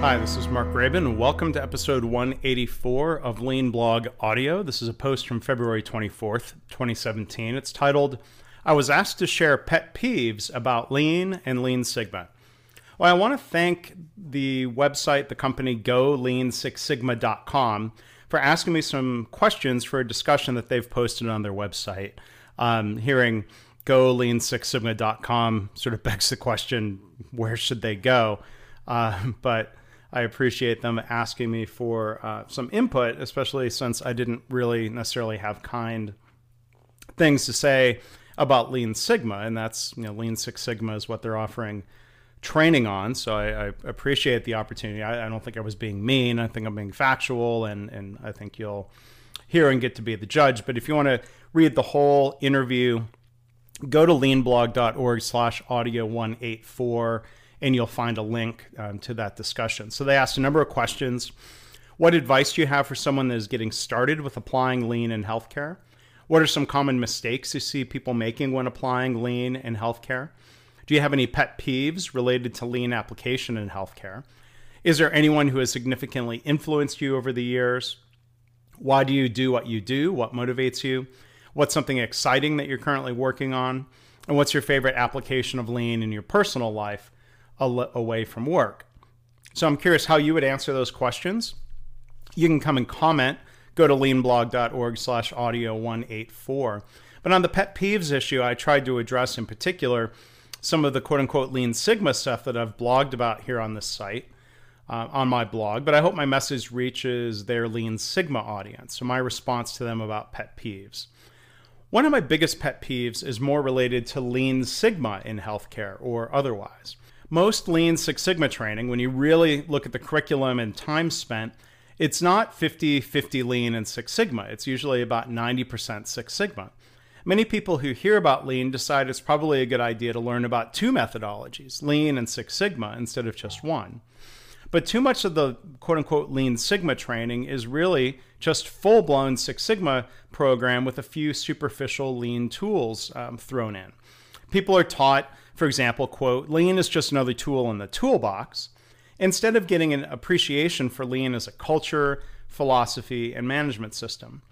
Hi, this is Mark Graban, and welcome to episode 184 of Lean Blog Audio. This is a post from February 24th, 2017. It's titled, I was asked to share pet peeves about Lean and Lean Sigma. Well, I want to thank the website, the company GoLeanSixSigma.com, for asking me some questions for a discussion that they've posted on their website. Um, hearing GoLeanSixSigma.com sort of begs the question where should they go? Uh, but I appreciate them asking me for uh, some input, especially since I didn't really necessarily have kind things to say about Lean Sigma, and that's you know Lean Six Sigma is what they're offering training on. So I, I appreciate the opportunity. I, I, don't think I was being mean. I think I'm being factual, and and I think you'll hear and get to be the judge. But if you want to read the whole interview, go to leanblog.org/audio one eight four and you'll find a link um, to that discussion. So they asked a number of questions. What advice do you have for someone that is getting started with applying lean in healthcare? What are some common mistakes you see people making when applying lean in healthcare? Do you have any pet peeves related to lean application in healthcare? Is there anyone who has significantly influenced you over the years? Why do you do what you do? What motivates you? What's something exciting that you're currently working on? And what's your favorite application of lean in your personal life? Away from work. So I'm curious how you would answer those questions. You can come and comment. Go to leanblog.org slash audio 184. But on the pet peeves issue, I tried to address in particular some of the quote unquote lean sigma stuff that I've blogged about here on this site, uh, on my blog. But I hope my message reaches their lean sigma audience. So my response to them about pet peeves. One of my biggest pet peeves is more related to lean sigma in healthcare or otherwise most Lean Six Sigma training, when you really look at the curriculum and time spent, it's not 50 50 Lean and Six Sigma. It's usually about 90% Six Sigma. Many people who hear about Lean decide it's probably a good idea to learn about two methodologies, Lean and Six Sigma, instead of just one. But too much of the quote unquote Lean Sigma training is really just full blown Six Sigma program with a few superficial Lean tools um, thrown in. People are taught for example, quote, lean is just another tool in the toolbox, instead of getting an appreciation for lean as a culture, philosophy, and management system.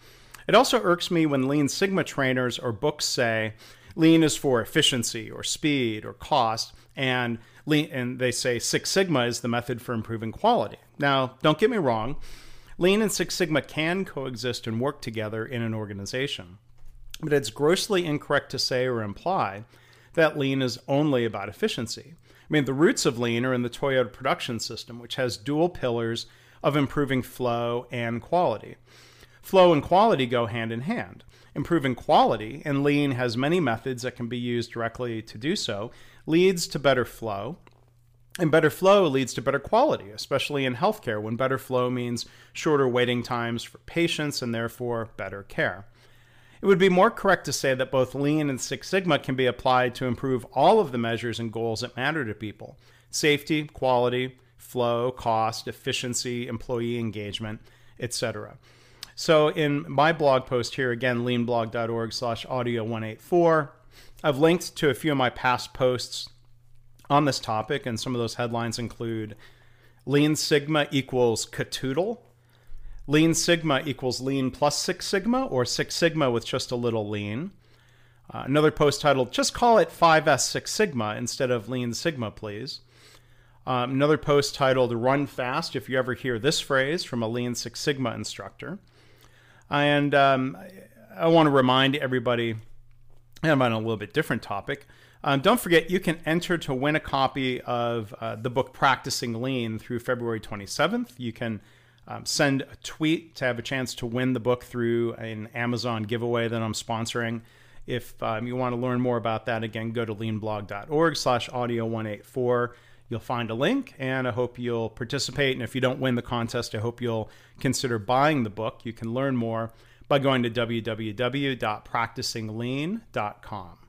It also irks me when Lean Sigma trainers or books say lean is for efficiency or speed or cost, and lean, and they say Six Sigma is the method for improving quality. Now, don't get me wrong, Lean and Six Sigma can coexist and work together in an organization, but it's grossly incorrect to say or imply that lean is only about efficiency. I mean, the roots of lean are in the Toyota production system, which has dual pillars of improving flow and quality. Flow and quality go hand in hand. Improving quality, and lean has many methods that can be used directly to do so, leads to better flow. And better flow leads to better quality, especially in healthcare, when better flow means shorter waiting times for patients and therefore better care. It would be more correct to say that both Lean and Six Sigma can be applied to improve all of the measures and goals that matter to people safety, quality, flow, cost, efficiency, employee engagement, etc. So in my blog post here, again, leanblog.org slash audio 184, I've linked to a few of my past posts on this topic, and some of those headlines include Lean Sigma equals Catoodle, Lean Sigma equals lean plus Six Sigma, or Six Sigma with just a little lean. Uh, another post titled, Just Call It 5S Six Sigma instead of Lean Sigma, please. Um, another post titled, Run Fast, if you ever hear this phrase from a Lean Six Sigma instructor. And um, I want to remind everybody, I'm on a little bit different topic. Um, don't forget, you can enter to win a copy of uh, the book Practicing Lean through February 27th. You can um, send a tweet to have a chance to win the book through an Amazon giveaway that I'm sponsoring. If um, you want to learn more about that, again, go to leanblog.org slash audio 184. You'll find a link, and I hope you'll participate. And if you don't win the contest, I hope you'll consider buying the book. You can learn more by going to www.practicinglean.com.